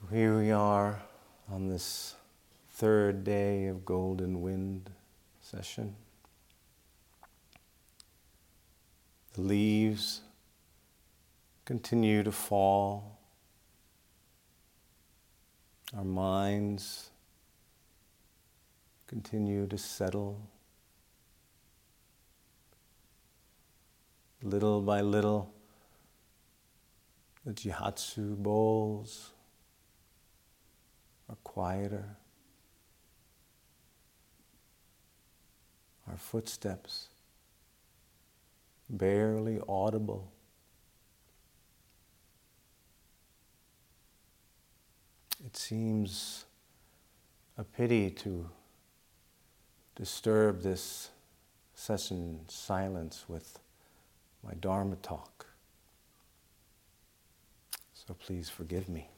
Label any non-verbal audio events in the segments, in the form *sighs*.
So here we are on this third day of Golden Wind session. The leaves continue to fall. Our minds continue to settle. Little by little, the jihatsu bowls are quieter. Our footsteps barely audible. It seems a pity to disturb this session silence with my Dharma talk. So please forgive me.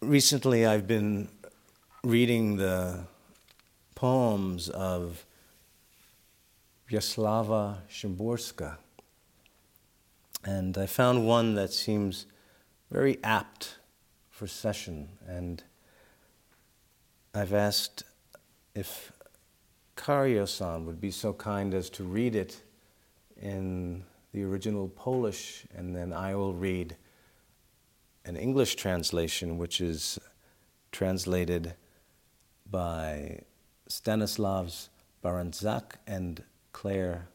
Recently, I've been reading the poems of Wisława Szymborska, and I found one that seems very apt for session. And I've asked if Karyo-san would be so kind as to read it in the original Polish, and then I will read an English translation, which is translated by Stanislavs Baranczak and Claire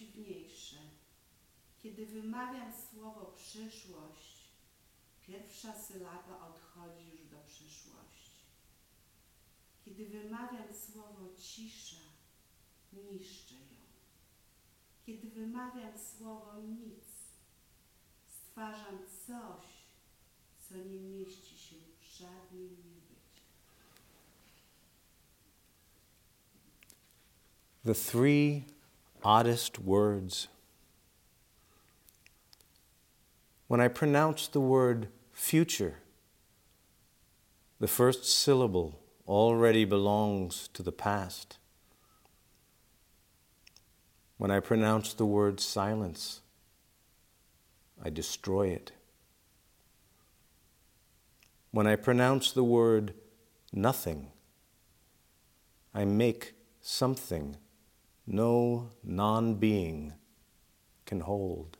najdziwniejsze. Kiedy wymawiam słowo przyszłość, pierwsza sylaba odchodzi Kiedy wymawiam słowo cisza, niszczę ją. Kiedy wymawiam słowo nic, stwarzam coś, co nie mieści się w żadnym. The three oddest words. When I pronounce the word future, the first syllable already belongs to the past. When I pronounce the word silence, I destroy it. When I pronounce the word nothing, I make something no non being can hold.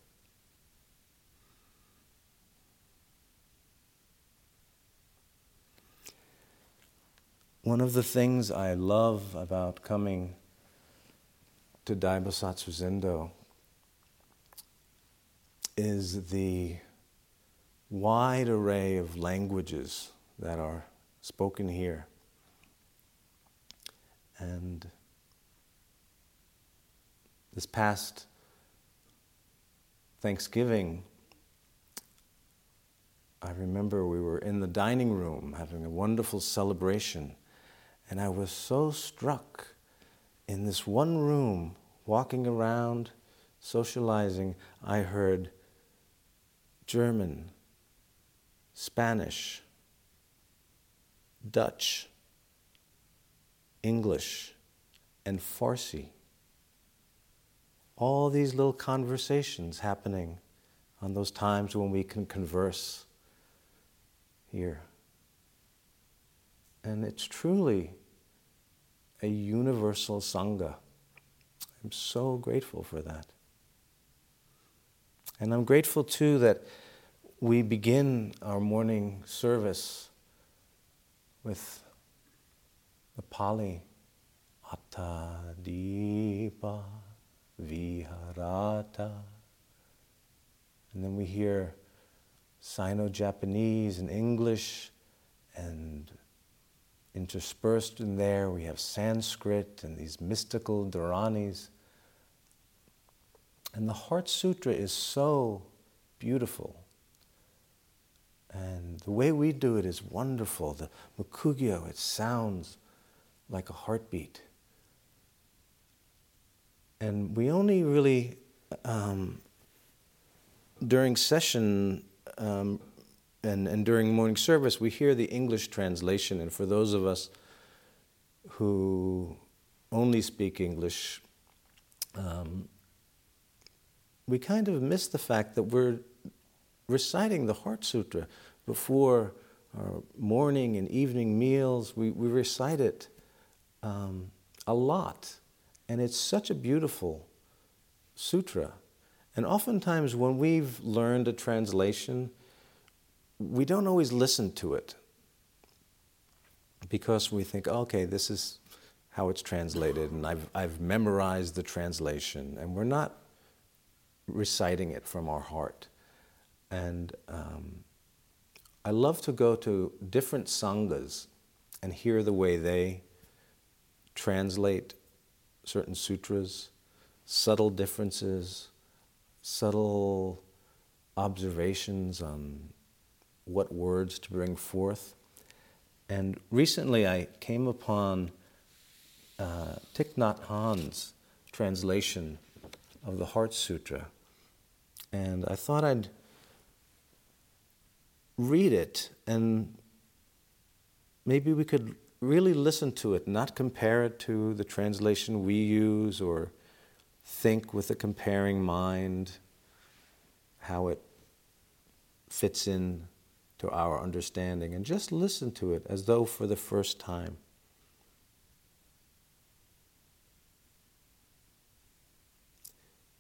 One of the things I love about coming to Daibosatsu Zendo is the wide array of languages that are spoken here. And this past Thanksgiving, I remember we were in the dining room having a wonderful celebration, and I was so struck in this one room, walking around, socializing, I heard German, Spanish, Dutch, English, and Farsi. All these little conversations happening on those times when we can converse here. And it's truly a universal Sangha. I'm so grateful for that. And I'm grateful too that we begin our morning service with the Pali Atta Dipa Viharata. And then we hear Sino Japanese and English, and interspersed in there we have Sanskrit and these mystical Dharanis. And the Heart Sutra is so beautiful. And the way we do it is wonderful. The Mokugyo, it sounds like a heartbeat. And we only really, um, during session, um, and, and during morning service, we hear the English translation. And for those of us who only speak English, um, we kind of miss the fact that we're reciting the Heart Sutra before our morning and evening meals. We, we recite it um, a lot. And it's such a beautiful sutra. And oftentimes, when we've learned a translation, we don't always listen to it because we think, okay, this is how it's translated, and I've, I've memorized the translation, and we're not reciting it from our heart. And um, I love to go to different sanghas and hear the way they translate certain sutras, subtle differences, subtle observations on what words to bring forth. And recently I came upon uh, Thich Nhat Hanh's translation of the Heart Sutra. And I thought I'd read it and maybe we could really listen to it, not compare it to the translation we use or think with a comparing mind how it fits in to our understanding and just listen to it as though for the first time.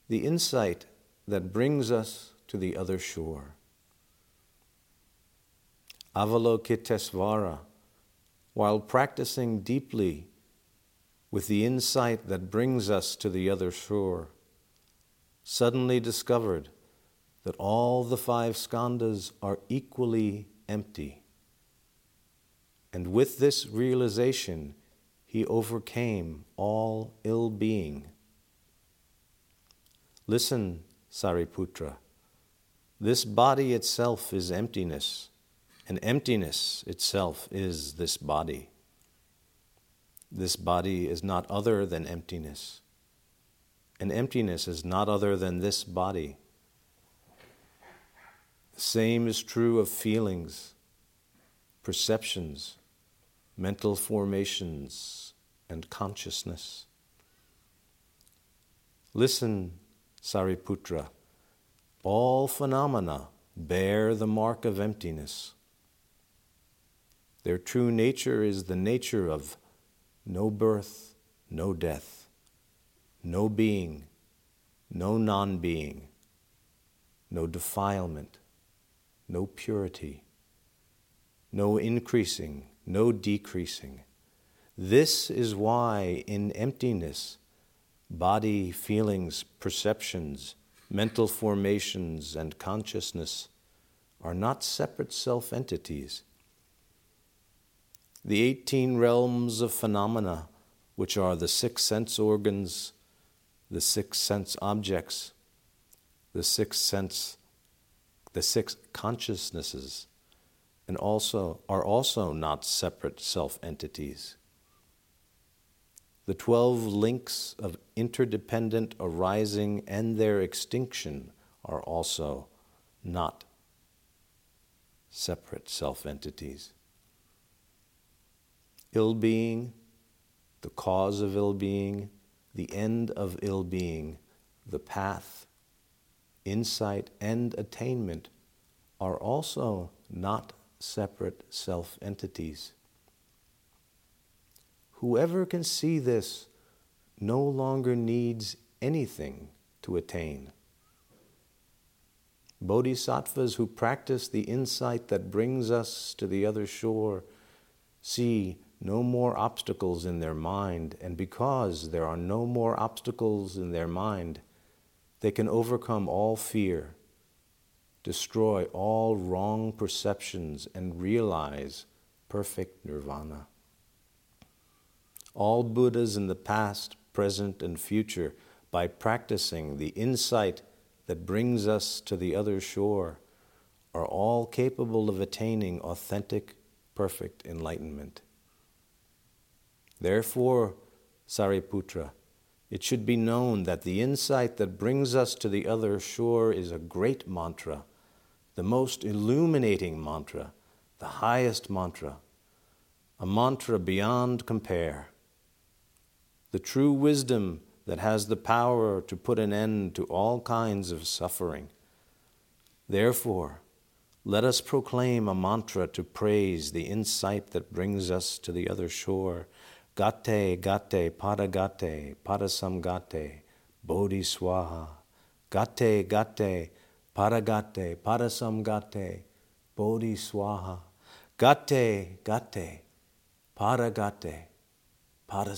The insight that brings us to the other shore. Avalokitesvara, while practicing deeply with the insight that brings us to the other shore, suddenly discovered that all the five skandhas are equally empty. And with this realization, he overcame all ill being. Listen, Sariputra, this body itself is emptiness, and emptiness itself is this body. This body is not other than emptiness, and emptiness is not other than this body. Same is true of feelings, perceptions, mental formations, and consciousness. Listen, Sariputra, all phenomena bear the mark of emptiness. Their true nature is the nature of no birth, no death, no being, no non being, no defilement, no purity, no increasing, no decreasing. This is why in emptiness, body, feelings, perceptions, mental formations, and consciousness are not separate self entities. The 18 realms of phenomena, which are the six sense organs, the six sense objects, the six sense the six consciousnesses and also are also not separate self entities. The 12 links of interdependent arising and their extinction are also not separate self entities. Ill being, the cause of ill being, the end of ill being, the path insight, and attainment are also not separate self entities. Whoever can see this no longer needs anything to attain. Bodhisattvas who practice the insight that brings us to the other shore see no more obstacles in their mind, and because there are no more obstacles in their mind, they can overcome all fear, destroy all wrong perceptions, and realize perfect nirvana. All Buddhas in the past, present, and future, by practicing the insight that brings us to the other shore, are all capable of attaining authentic, perfect enlightenment. Therefore, Sariputra, it should be known that the insight that brings us to the other shore is a great mantra, the most illuminating mantra, the highest mantra, a mantra beyond compare, the true wisdom that has the power to put an end to all kinds of suffering. Therefore, let us proclaim a mantra to praise the insight that brings us to the other shore. Gate, gate, para gate, bodhiswaha. Gate, gate, para gate, para samgate, bodhi swaha. Gate, gate, para gate, para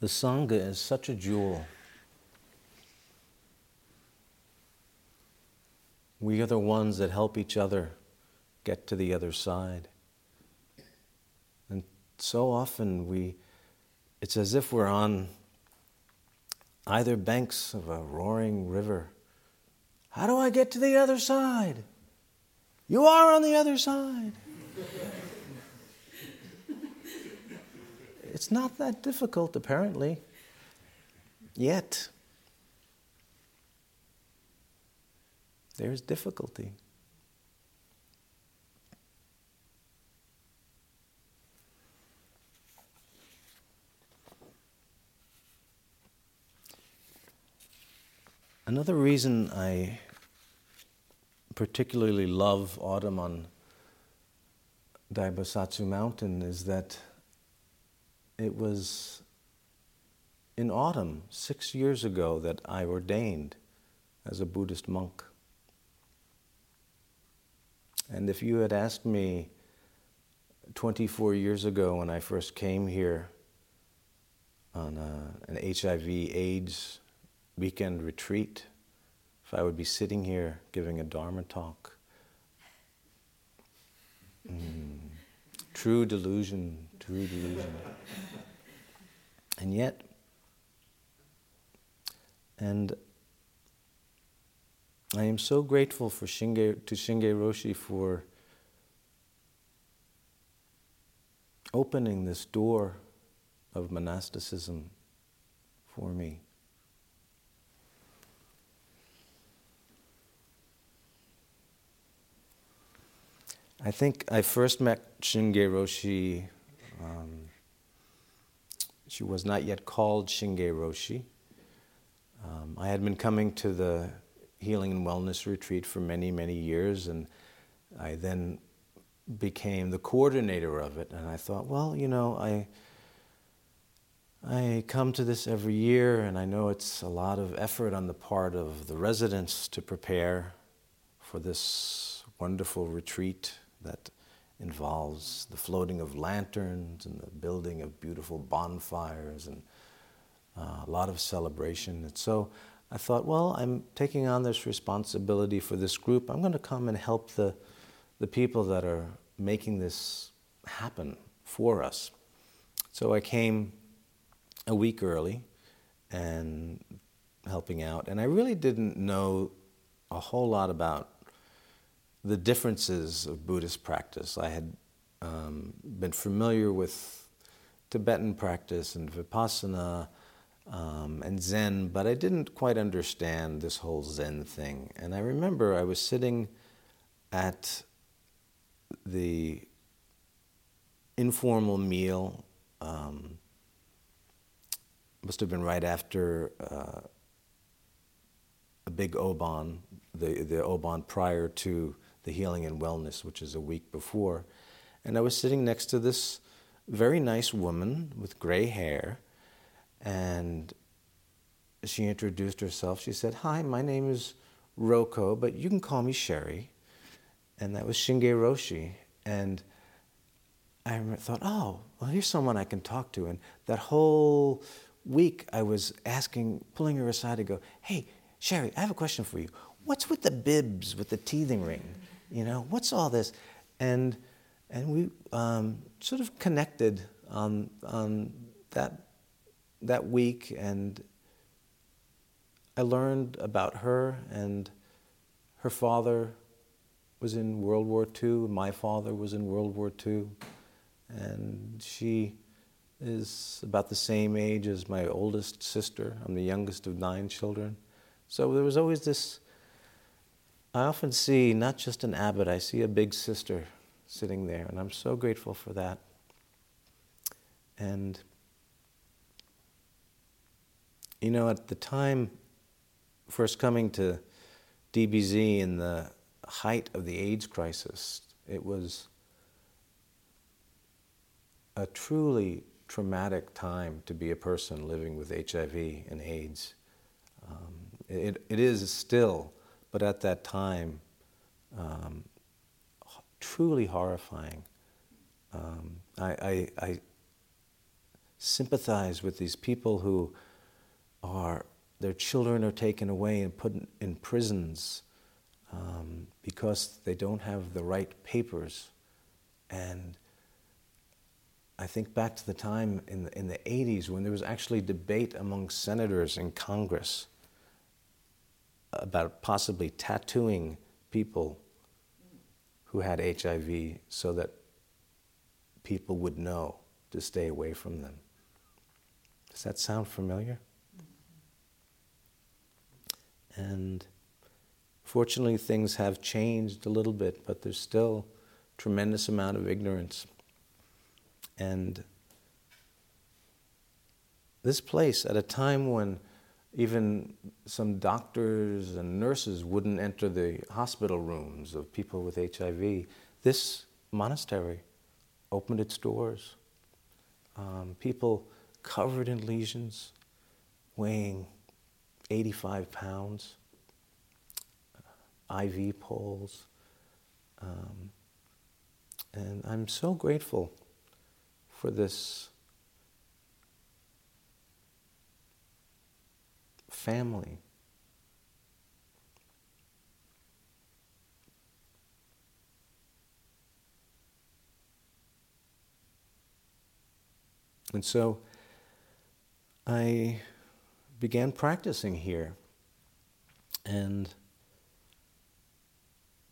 The Sangha is such a jewel. We are the ones that help each other get to the other side. And so often we, it's as if we're on either banks of a roaring river. How do I get to the other side? You are on the other side. It's not that difficult, apparently. Yet, there's difficulty. Another reason I particularly love autumn on Daibosatsu Mountain is that it was in autumn, six years ago, that I ordained as a Buddhist monk. And if you had asked me 24 years ago when I first came here on a, an HIV AIDS weekend retreat, if I would be sitting here giving a Dharma talk, mm, true delusion, true delusion. And yet, and I am so grateful for Shinge, to Shinge Roshi for opening this door of monasticism for me. I think I first met Shinge Roshi um, she was not yet called Shinge Roshi. Um, I had been coming to the healing and wellness retreat for many, many years, and I then became the coordinator of it. And I thought, well, you know, I I come to this every year, and I know it's a lot of effort on the part of the residents to prepare for this wonderful retreat that involves the floating of lanterns and the building of beautiful bonfires and uh, a lot of celebration. And so I thought, well, I'm taking on this responsibility for this group. I'm going to come and help the, the people that are making this happen for us. So I came a week early and helping out. And I really didn't know a whole lot about the differences of Buddhist practice. I had um, been familiar with Tibetan practice and Vipassana um, and Zen, but I didn't quite understand this whole Zen thing. And I remember I was sitting at the informal meal. Um, must have been right after uh, a big Obon, the, the Obon prior to the Healing and Wellness, which is a week before. And I was sitting next to this very nice woman with gray hair, and she introduced herself. She said, Hi, my name is Roko, but you can call me Sherry. And that was Shinge Roshi. And I thought, oh, well, here's someone I can talk to. And that whole week I was asking, pulling her aside to go, hey, Sherry, I have a question for you. What's with the bibs, with the teething ring? You know, what's all this? And, and we um, sort of connected on, on that, that week, and I learned about her, and her father was in World War II, my father was in World War II, and she is about the same age as my oldest sister. I'm the youngest of nine children. So there was always this. I often see not just an abbot, I see a big sister sitting there, and I'm so grateful for that. And, you know, at the time, first coming to DBZ in the height of the AIDS crisis, it was a truly traumatic time to be a person living with HIV and AIDS. Um, it, it is still, but at that time, um, truly horrifying. Um, I, I, I sympathize with these people who are, their children are taken away and put in, prisons um, because they don't have the right papers. And I think back to the time in the, in the 80s when there was actually debate among senators in Congress about possibly tattooing people who had HIV so that people would know to stay away from them. Does that sound familiar? And fortunately, things have changed a little bit, but there's still a tremendous amount of ignorance. And this place, at a time when even some doctors and nurses wouldn't enter the hospital rooms of people with HIV, this monastery opened its doors. Um, people covered in lesions, weighing 85 pounds, uh, IV poles. Um, and I'm so grateful for this family. And so I began practicing here. And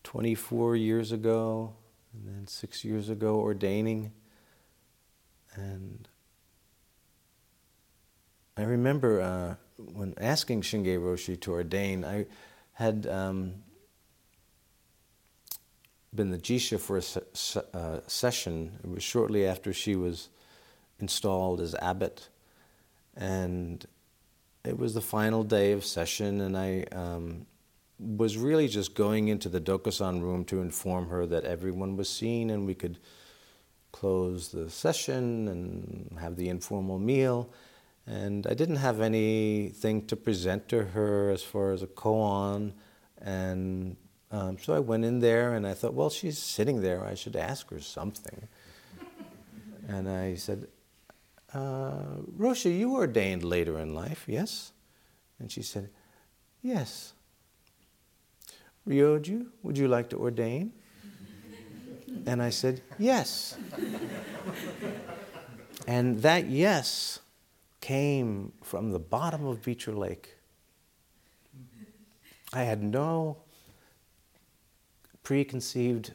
24 years ago, and then six years ago, ordaining. And I remember uh, when asking Shinge Roshi to ordain, I had um, been the Jisha for a se- uh, session. It was shortly after she was installed as abbot. And it was the final day of session, and I um, was really just going into the Dokusan room to inform her that everyone was seen and we could close the session and have the informal meal. And I didn't have anything to present to her as far as a koan. And um, so I went in there and I thought, well, she's sitting there. I should ask her something. *laughs* and I said, uh, Roshi, you ordained later in life, yes? And she said, yes. Ryoju, would you like to ordain? *laughs* And I said, Yes. *laughs* and that yes came from the bottom of Beecher Lake. I had no preconceived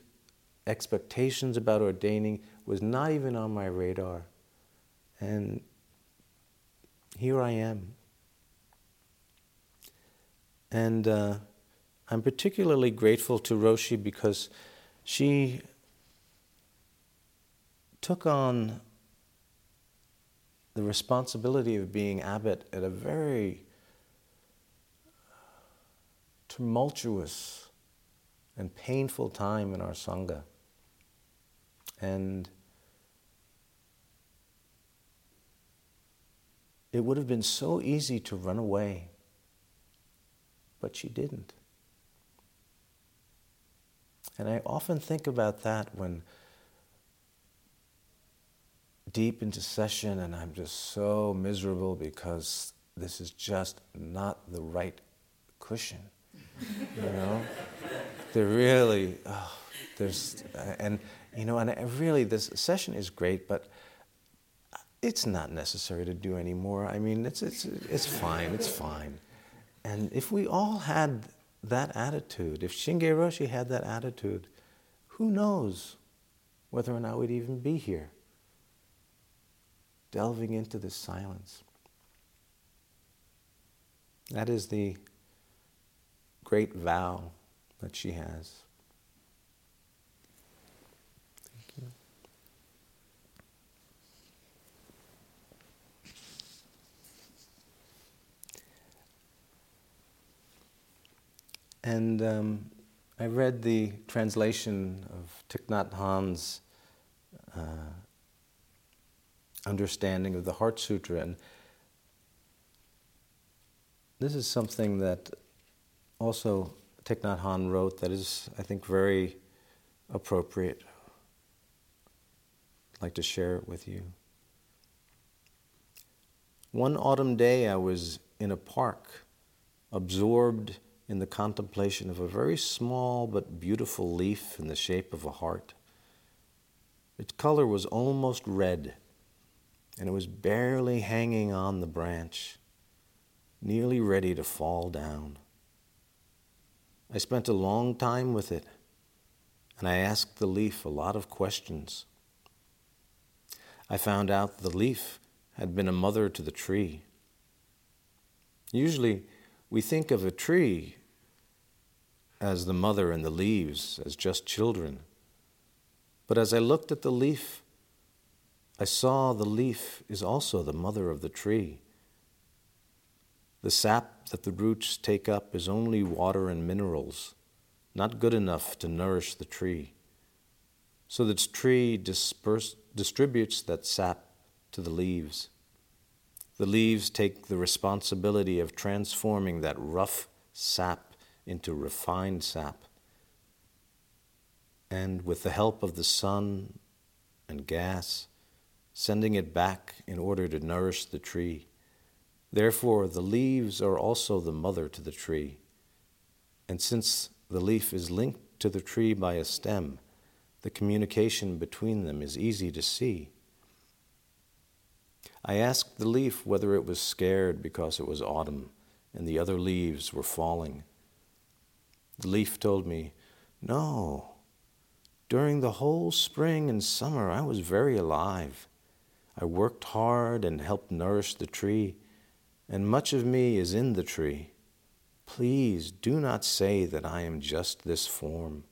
expectations about ordaining, was not even on my radar. And here I am. And uh, I'm particularly grateful to Roshi because she took on the responsibility of being abbot at a very tumultuous and painful time in our Sangha. And it would have been so easy to run away, but she didn't. And I often think about that when deep into session and I'm just so miserable because this is just not the right cushion. You know? They're really, oh, there's, and, you know, and really, this session is great, but it's not necessary to do anymore. I mean, it's, it's, it's fine, it's fine. And if we all had that attitude, if Shinge Roshi had that attitude, who knows whether or not we'd even be here, delving into the silence. That is the great vow that she has. And um, I read the translation of Thich Nhat Hanh's uh, understanding of the Heart Sutra, and this is something that also Thich Nhat Hanh wrote that is, I think, very appropriate. I'd like to share it with you. One autumn day, I was in a park, absorbed in the contemplation of a very small but beautiful leaf in the shape of a heart. Its color was almost red, and it was barely hanging on the branch, nearly ready to fall down. I spent a long time with it, and I asked the leaf a lot of questions. I found out the leaf had been a mother to the tree. Usually, we think of a tree as the mother and the leaves as just children. But as I looked at the leaf, I saw the leaf is also the mother of the tree. The sap that the roots take up is only water and minerals, not good enough to nourish the tree. So the tree disperse, distributes that sap to the leaves. The leaves take the responsibility of transforming that rough sap into refined sap. And with the help of the sun and gas, sending it back in order to nourish the tree. Therefore, the leaves are also the mother to the tree. And since the leaf is linked to the tree by a stem, the communication between them is easy to see. I asked the leaf whether it was scared because it was autumn and the other leaves were falling. The leaf told me, No. During the whole spring and summer, I was very alive. I worked hard and helped nourish the tree, and much of me is in the tree. Please do not say that I am just this form,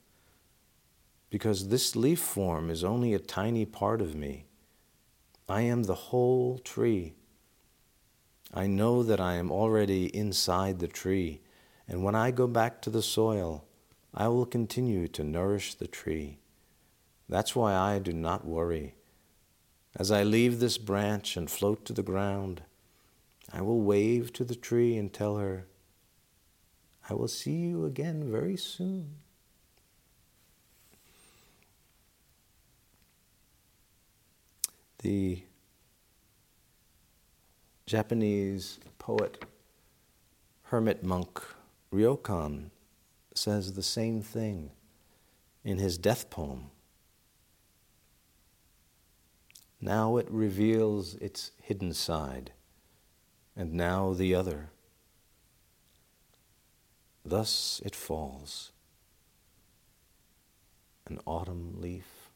because this leaf form is only a tiny part of me. I am the whole tree. I know that I am already inside the tree and when I go back to the soil, I will continue to nourish the tree. That's why I do not worry. As I leave this branch and float to the ground, I will wave to the tree and tell her, I will see you again very soon. The Japanese poet, hermit monk Ryokan says the same thing in his death poem. Now it reveals its hidden side, and now the other. Thus it falls, an autumn leaf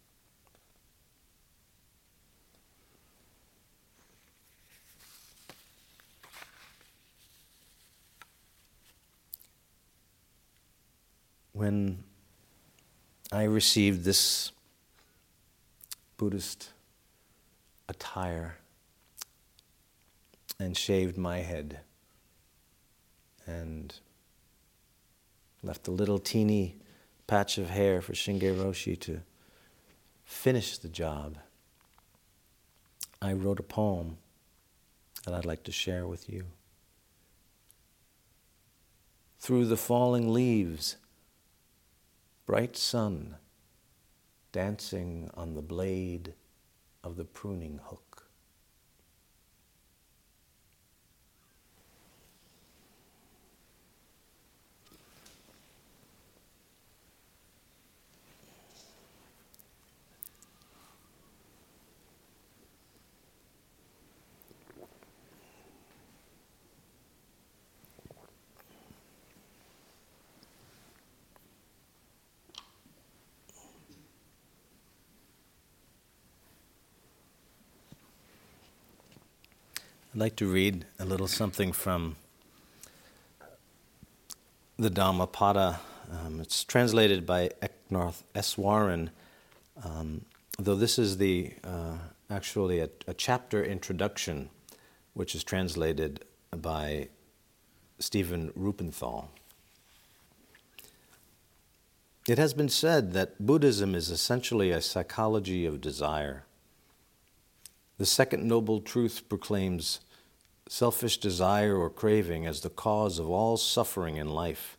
when I received this Buddhist attire and shaved my head and left a little teeny patch of hair for Shinge Roshi to finish the job, I wrote a poem that I'd like to share with you. Through the falling leaves, bright sun dancing on the blade of the pruning hook. I'd like to read a little something from the Dhammapada. Um, it's translated by Eknath Easwaran, um, though this is the uh, actually a, a, chapter introduction, which is translated by Stephen Ruppenthal. It has been said that Buddhism is essentially a psychology of desire. The second noble truth proclaims selfish desire or craving as the cause of all suffering in life.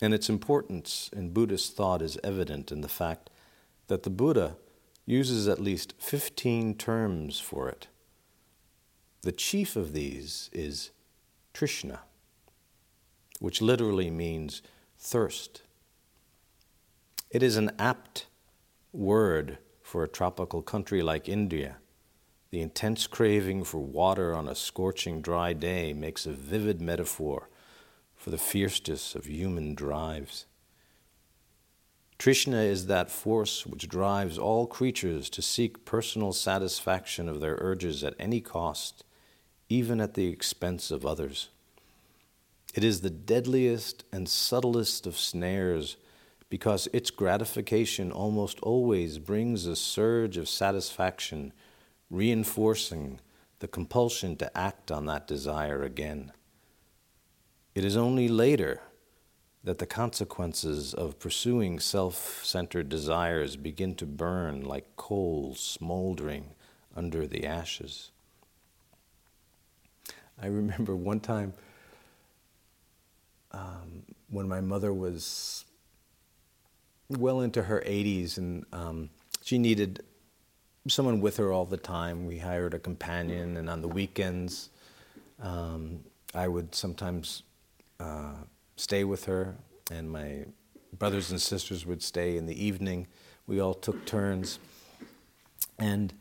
And its importance in Buddhist thought is evident in the fact that the Buddha uses at least 15 terms for it. The chief of these is Trishna, which literally means thirst. It is an apt word for a tropical country like India the intense craving for water on a scorching dry day makes a vivid metaphor for the fierceness of human drives. Trishna is that force which drives all creatures to seek personal satisfaction of their urges at any cost, even at the expense of others. It is the deadliest and subtlest of snares because its gratification almost always brings a surge of satisfaction reinforcing the compulsion to act on that desire again. It is only later that the consequences of pursuing self centered desires begin to burn like coals smoldering under the ashes. I remember one time um, when my mother was well into her 80s and um, she needed someone with her all the time. We hired a companion, and on the weekends, um, I would sometimes uh, stay with her, and my brothers and sisters would stay in the evening. We all took turns. And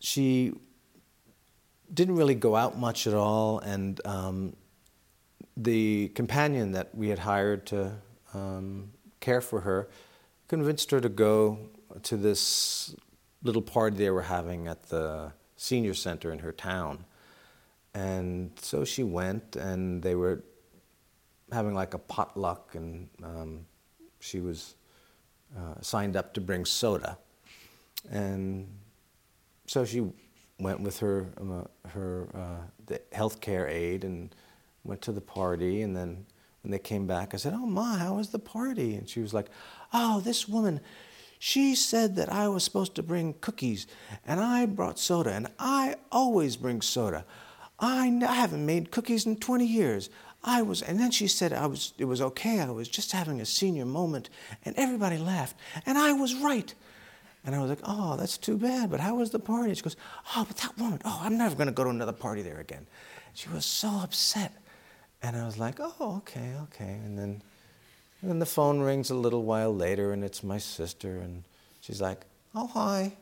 she didn't really go out much at all, and um, the companion that we had hired to um, care for her convinced her to go to this little party they were having at the senior center in her town. And so she went, and they were having like a potluck, and um, she was uh, signed up to bring soda. And so she went with her um, uh, her uh, healthcare aide and went to the party. And then when they came back, I said, "Oh ma, how was the party?" And she was like, "Oh, this woman, she said that I was supposed to bring cookies, and I brought soda, and I always bring soda. I n- I haven't made cookies in 20 years. I was, and then she said I was, it was okay. I was just having a senior moment, and everybody laughed, and I was right. And I was like, oh, that's too bad. But how was the party? She goes, oh, but that woman, oh, I'm never going to go to another party there again. She was so upset. And I was like, oh, okay, okay. And then and then the phone rings a little while later, and it's my sister, and she's like, Oh, hi.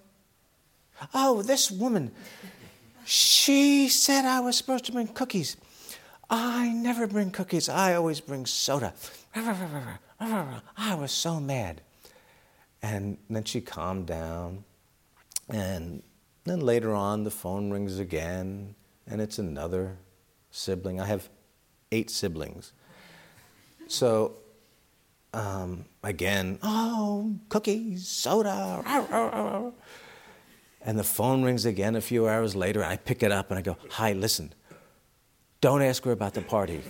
Oh, this woman, she said I was supposed to bring cookies. I never bring cookies, I always bring soda. I was so mad. And then she calmed down. And then later on, the phone rings again, and it's another sibling. I have eight siblings. So um, again, oh, cookies, soda. And the phone rings again a few hours later. I pick it up and I go, Hi, listen, don't ask her about the party.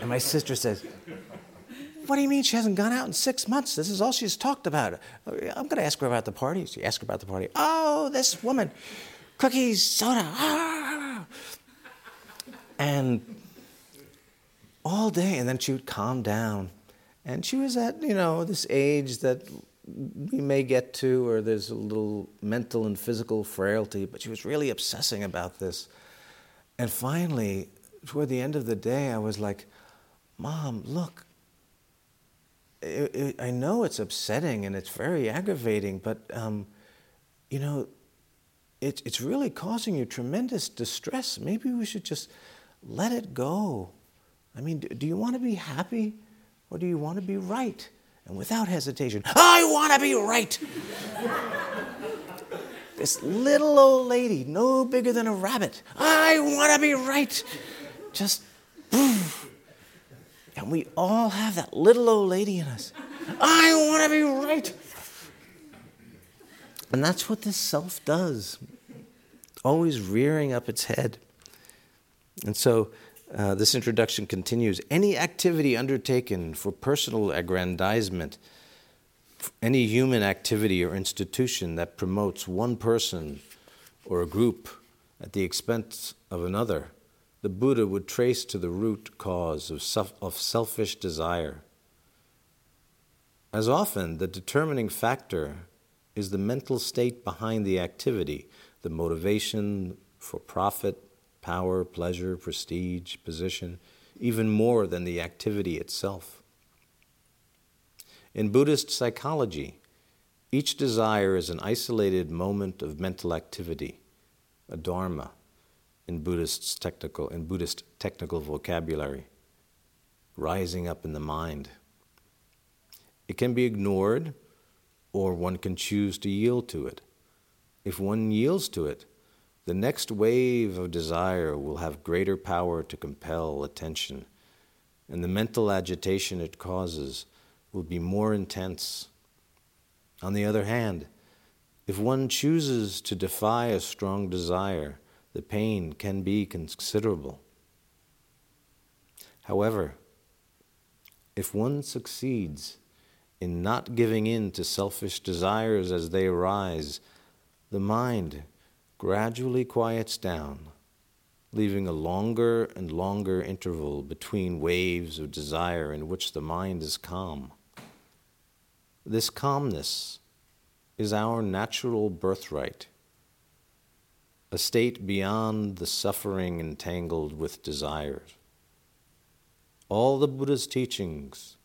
And my sister says, What do you mean she hasn't gone out in six months? This is all she's talked about. I'm going to ask her about the party. She asked her about the party. Oh, this woman, cookies, soda. And all day, and then she would calm down. And she was at, you know, this age that we may get to, or there's a little mental and physical frailty, but she was really obsessing about this. And finally, toward the end of the day, I was like, Mom, look, it, it, I know it's upsetting and it's very aggravating, but um, you know, it, it's really causing you tremendous distress. Maybe we should just let it go. I mean, do, do you want to be happy or do you want to be right? And without hesitation, I want to be right. *laughs* this little old lady, no bigger than a rabbit, I want to be right. Just, *laughs* and we all have that little old lady in us. I want to be right. And that's what this self does, always rearing up its head. And so uh, this introduction continues Any activity undertaken for personal aggrandizement, any human activity or institution that promotes one person or a group at the expense of another, the Buddha would trace to the root cause of, self, of selfish desire. As often, the determining factor is the mental state behind the activity, the motivation for profit, power, pleasure, prestige, position, even more than the activity itself. In Buddhist psychology, each desire is an isolated moment of mental activity, a dharma in Buddhist technical in Buddhist technical vocabulary, rising up in the mind. It can be ignored or one can choose to yield to it. If one yields to it, the next wave of desire will have greater power to compel attention, and the mental agitation it causes will be more intense. On the other hand, if one chooses to defy a strong desire, the pain can be considerable. However, if one succeeds in not giving in to selfish desires as they arise, the mind gradually quiets down, leaving a longer and longer interval between waves of desire in which the mind is calm. This calmness is our natural birthright, a state beyond the suffering entangled with desires. All the Buddha's teachings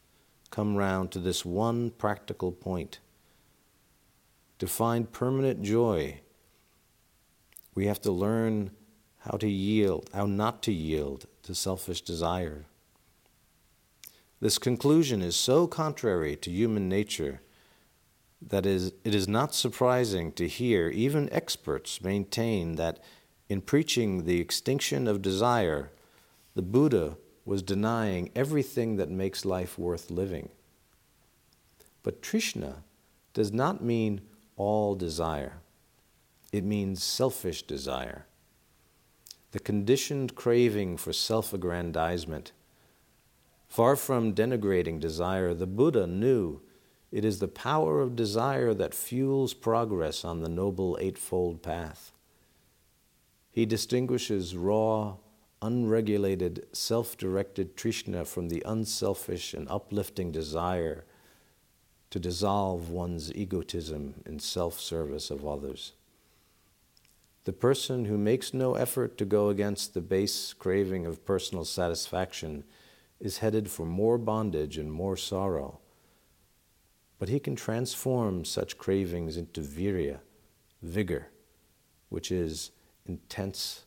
come round to this one practical point. To find permanent joy, we have to learn how to yield, how not to yield to selfish desire. This conclusion is so contrary to human nature that is, it is not surprising to hear even experts maintain that in preaching the extinction of desire, the Buddha was denying everything that makes life worth living. But Trishna does not mean all desire, it means selfish desire. The conditioned craving for self aggrandizement. Far from denigrating desire, the Buddha knew it is the power of desire that fuels progress on the Noble Eightfold Path. He distinguishes raw, unregulated, self directed Trishna from the unselfish and uplifting desire to dissolve one's egotism in self service of others. The person who makes no effort to go against the base craving of personal satisfaction is headed for more bondage and more sorrow. But he can transform such cravings into virya, vigor, which is intense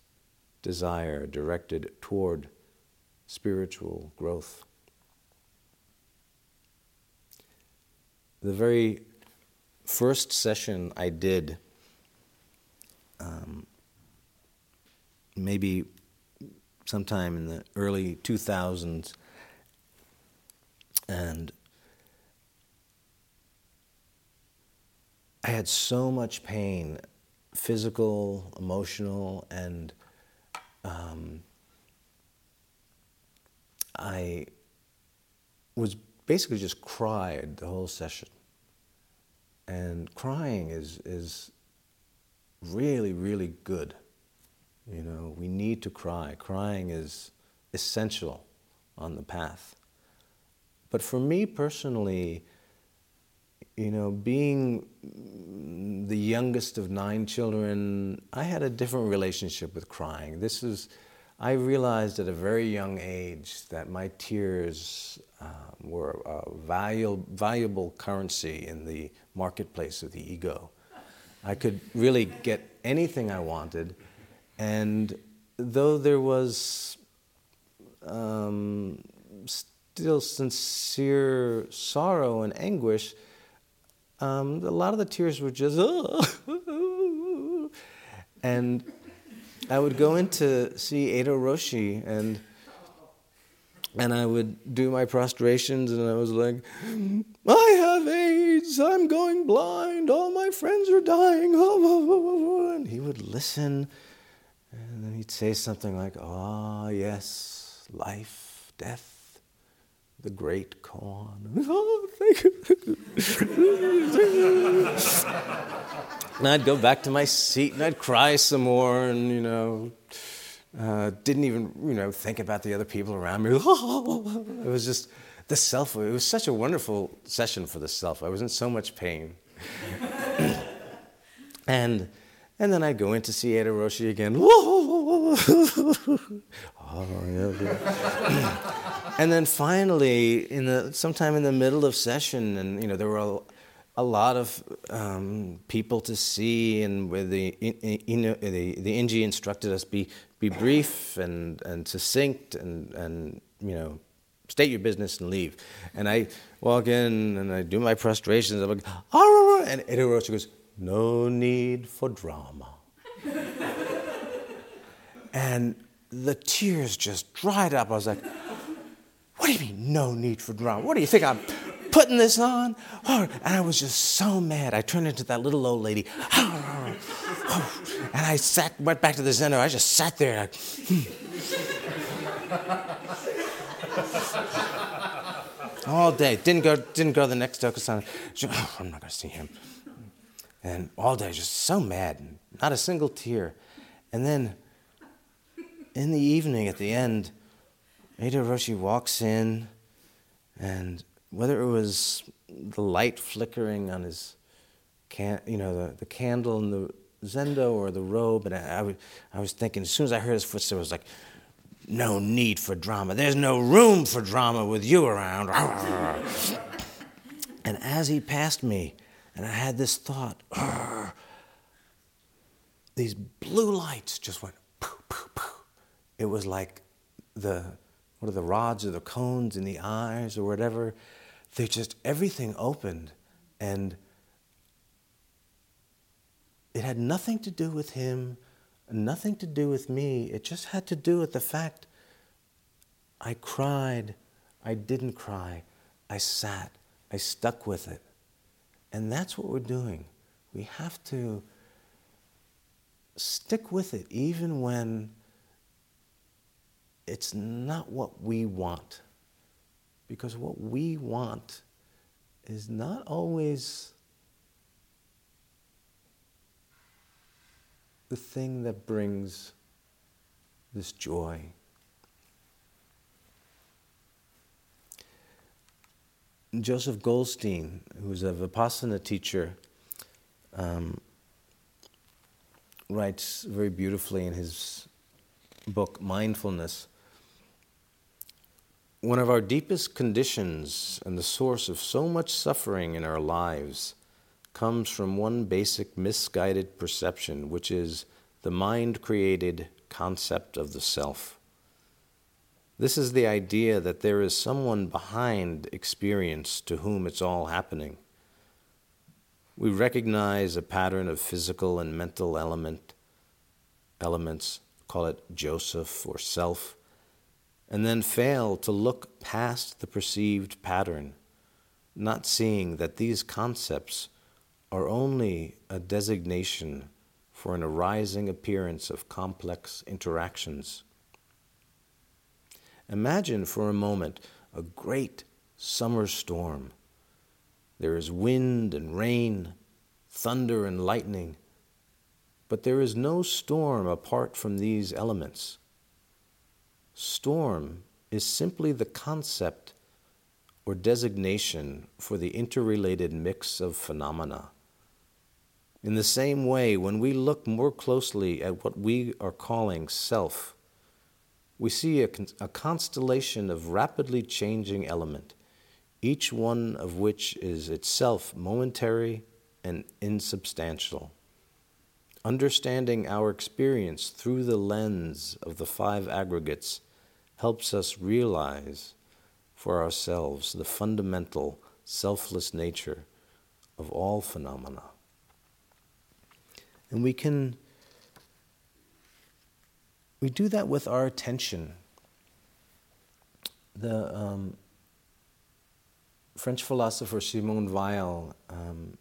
desire directed toward spiritual growth. The very first session I did, um, maybe sometime in the early 2000s, and I had so much pain, physical, emotional, and um, I was basically just cried the whole session. And crying is, is really, really good. You know, we need to cry. Crying is essential on the path. But for me personally, you know, being the youngest of nine children, I had a different relationship with crying. This is, I realized at a very young age that my tears um, were a valuable, valuable currency in the marketplace of the ego. I could really get anything I wanted, and though there was um, still sincere sorrow and anguish, um, a lot of the tears were just, *laughs* and I would go in to see Eido Roshi and and I would do my prostrations and I was like, I have AIDS, I'm going blind, all my friends are dying. And he would listen and then he'd say something like, Ah, oh, yes, life, death the great koan. *laughs* Oh, thank you. and I'd go back to my seat and I'd cry some more and, you know, uh, didn't even, you know, think about the other people around me. *laughs* it was just the self. It was such a wonderful session for the self. I was in so much pain. *coughs* and and then I'd go in to see Eido Roshi again. *laughs* Oh *coughs* and then finally, in the sometime in the middle of session, and you know there were a, a lot of um, people to see, and where the in, the the Inji instructed us be be brief and and succinct, and and you know state your business and leave. And I walk in and I do my prostrations. I'm like, ah, and Eido Roshi goes, no need for drama. *laughs* and the tears just dried up. I was like, what do you mean, no need for drama? What do you think I'm putting this on? and I was just so mad. I turned into that little old lady. *laughs* and I sat, went back to the center. I just sat there. Like, hmm. *laughs* All day. Didn't go, didn't go the next Dokusan. Oh, *sighs* I'm not going to see him. And all day, just so mad. Not a single tear. And then in the evening, at the end, Eido Roshi walks in, and whether it was the light flickering on his, can, you know, the, the candle in the zendo or the robe, and I, I, I was thinking, as soon as I heard his footsteps, I was like, no need for drama. There's no room for drama with you around. and as he passed me, and I had this thought, these blue lights just went poof, poof, poof. It was like the what are the rods or the cones in the eyes or whatever. They just everything opened and it had nothing to do with him, nothing to do with me. It just had to do with the fact I cried, I didn't cry, I sat, I stuck with it. And that's what we're doing. We have to stick with it even when it's not what we want. Because what we want is not always the thing that brings this joy. Joseph Goldstein, who's a Vipassana teacher, um, writes very beautifully in his book, Mindfulness. One of our deepest conditions and the source of so much suffering in our lives comes from one basic misguided perception, which is the mind created concept of the self. This is the idea that there is someone behind experience to whom it's all happening. We recognize a pattern of physical and mental element, elements, call it Joseph or self, and then fail to look past the perceived pattern, not seeing that these concepts are only a designation for an arising appearance of complex interactions. Imagine for a moment a great summer storm there is wind and rain, thunder and lightning, but there is no storm apart from these elements. Storm is simply the concept or designation for the interrelated mix of phenomena. In the same way, when we look more closely at what we are calling self, we see a, con- a, constellation of rapidly changing element, each one of which is itself momentary and insubstantial. Understanding our experience through the lens of the five aggregates helps us realize for ourselves the fundamental selfless nature of all phenomena. And we can we do that with our attention. The um, French philosopher Simone Weil um,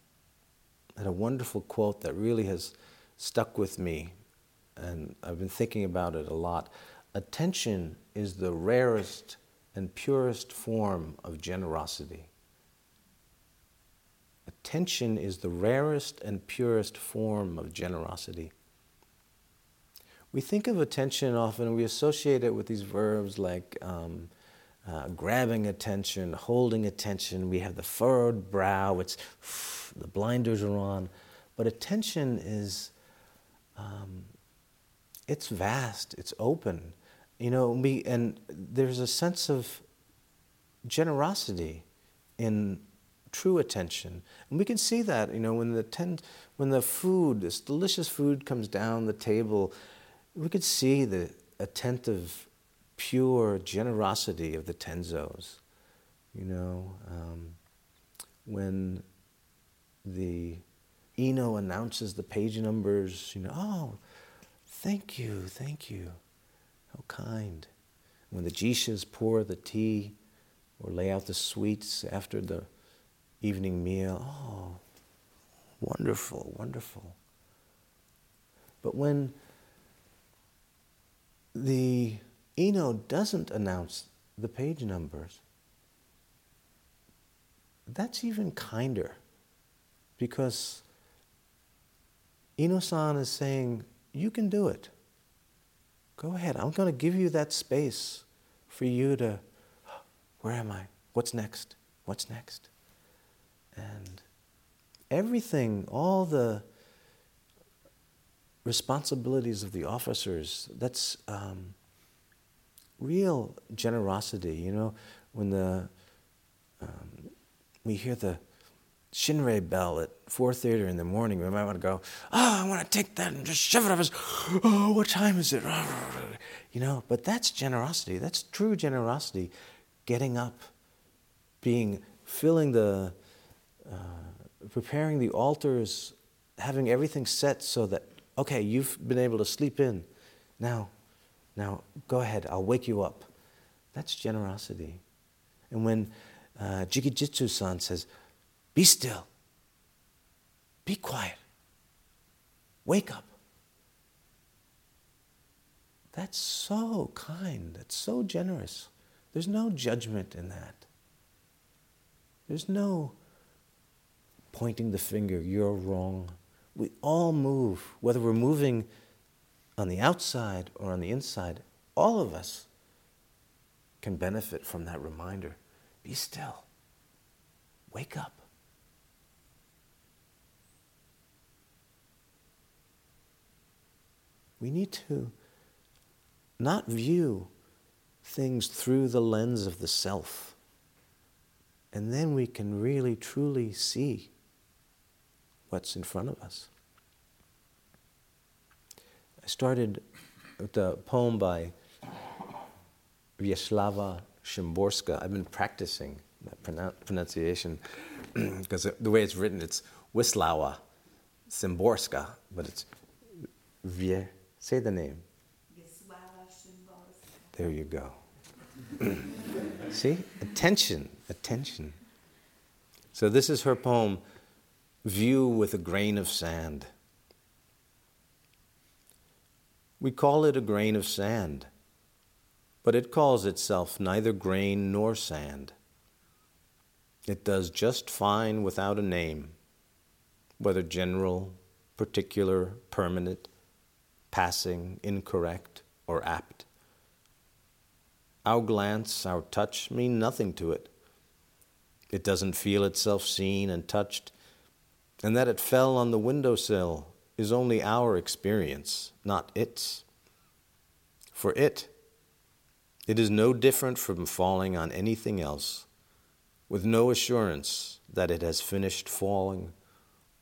had a wonderful quote that really has stuck with me, and I've been thinking about it a lot. Attention is the rarest and purest form of generosity. Attention is the rarest and purest form of generosity. We think of attention often, we associate it with these verbs like um, uh, grabbing attention, holding attention. We have the furrowed brow, it's *sighs* the blinders are on. But attention is, um, it's vast, it's open. You know, we, and there's a sense of generosity in true attention. And we can see that, you know, when the, ten, when the food, this delicious food comes down the table, we could see the attentive, pure generosity of the Tenzos. You know, um, when the Ino announces the page numbers, you know, oh, thank you, thank you, how kind. When the jishas pour the tea or lay out the sweets after the evening meal, oh, wonderful, wonderful. But when the Ino doesn't announce the page numbers, that's even kinder because Ino-san is saying, you can do it. Go ahead. I'm going to give you that space for you to, where am I? What's next? What's next? And everything, all the responsibilities of the officers, that's um, real generosity. You know, when the, um, we hear the Shinrei bell at 4.30 in the morning, we might want to go, oh, I want to take that and just shove it up his, oh, what time is it? You know, but that's generosity. That's true generosity. Getting up, being, filling the, uh, preparing the altars, having everything set so that, okay, you've been able to sleep in. Now, now go ahead, I'll wake you up. That's generosity. And when uh, Jikijitsu san says, be still. Be quiet. Wake up. That's so kind. That's so generous. There's no judgment in that. There's no pointing the finger, you're wrong. We all move, whether we're moving on the outside or on the inside, all of us can benefit from that reminder. Be still. Wake up. We need to not view things through the lens of the self. And then we can really truly see what's in front of us. I started with a poem by Wisława Szymborska. I've been practicing that pronunciation *clears throat* because the way it's written, it's Wisława Szymborska, but it's Vye Say the name. There you go. *clears throat* See? Attention, attention. So, this is her poem, View with a Grain of Sand. We call it a grain of sand, but it calls itself neither grain nor sand. It does just fine without a name, whether general, particular, permanent passing, incorrect, or apt. Our glance, our touch mean nothing to it. It doesn't feel itself seen and touched, and that it fell on the windowsill is only our experience, not its. For it, it is no different from falling on anything else, with no assurance that it has finished falling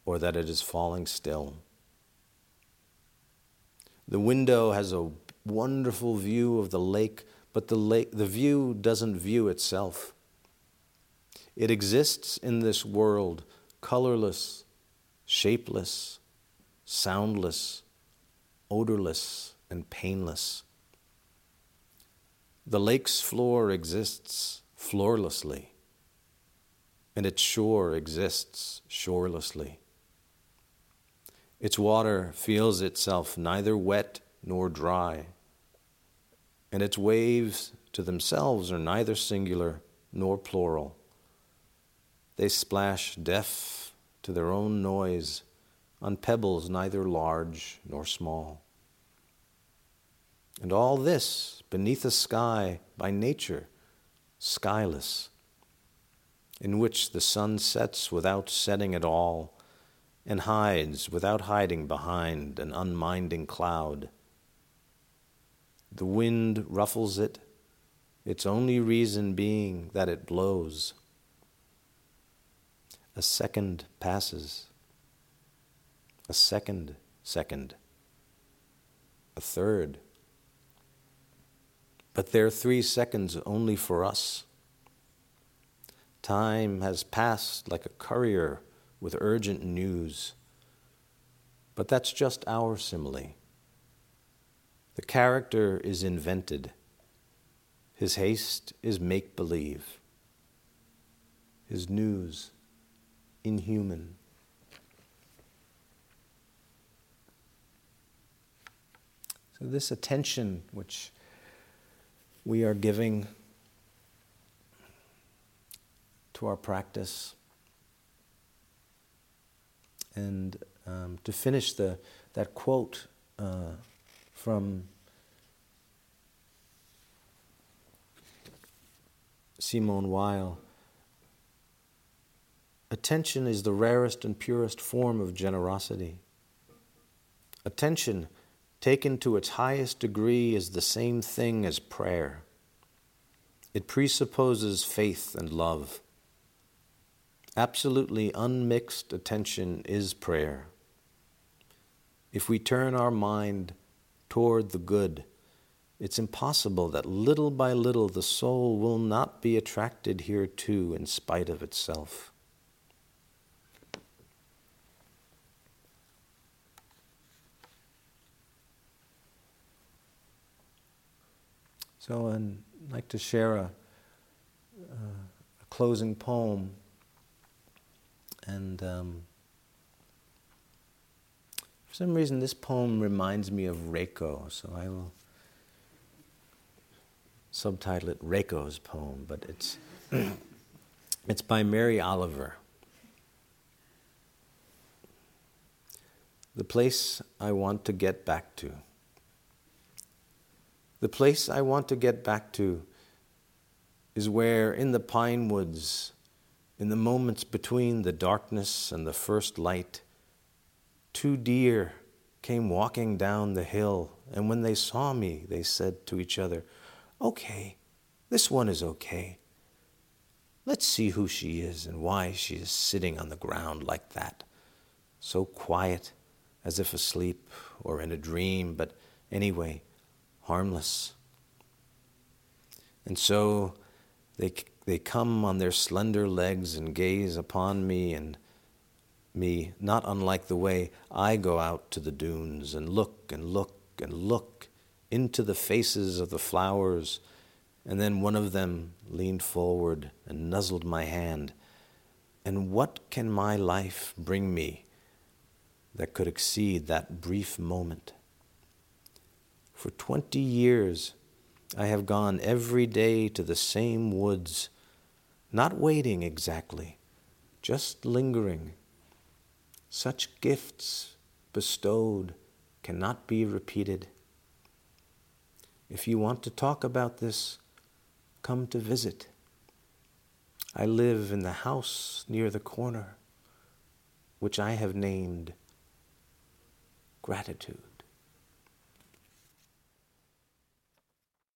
or that it is falling still. The window has a wonderful view of the lake, but the, lake, the view doesn't view itself. It exists in this world, colorless, shapeless, soundless, odorless, and painless. The lake's floor exists floorlessly, and its shore exists shorelessly. Its water feels itself neither wet nor dry, and its waves to themselves are neither singular nor plural. They splash deaf to their own noise on pebbles neither large nor small. And all this beneath a sky by nature skyless, in which the sun sets without setting at all and hides without hiding behind an unminding cloud. The wind ruffles it, its only reason being that it blows. A second passes, a second second, a third. But there are three seconds only for us. Time has passed like a courier with urgent news. But that's just our simile. The character is invented, his haste is make believe, his news inhuman. So, this attention which we are giving to our practice and um, to finish the, that quote uh, from Simone Weil attention is the rarest and purest form of generosity. Attention, taken to its highest degree, is the same thing as prayer. It presupposes faith and love. Absolutely unmixed attention is prayer. If we turn our mind toward the good, it's impossible that little by little the soul will not be attracted here too in spite of itself. So I'd like to share a, a closing poem and um, for some reason, this poem reminds me of Reiko, so I will subtitle it Reiko's poem, but it's, *clears throat* it's by Mary Oliver. The place I want to get back to. The place I want to get back to is where, in the pine woods, in the moments between the darkness and the first light, two deer came walking down the hill, and when they saw me, they said to each other, Okay, this one is okay. Let's see who she is and why she is sitting on the ground like that, so quiet, as if asleep or in a dream, but anyway, harmless. And so they they come on their slender legs and gaze upon me and me, not unlike the way I go out to the dunes and look and look and look into the faces of the flowers. And then one of them leaned forward and nuzzled my hand. And what can my life bring me that could exceed that brief moment? For 20 years, I have gone every day to the same woods, not waiting exactly, just lingering. Such gifts bestowed cannot be repeated. If you want to talk about this, come to visit. I live in the house near the corner, which I have named gratitude.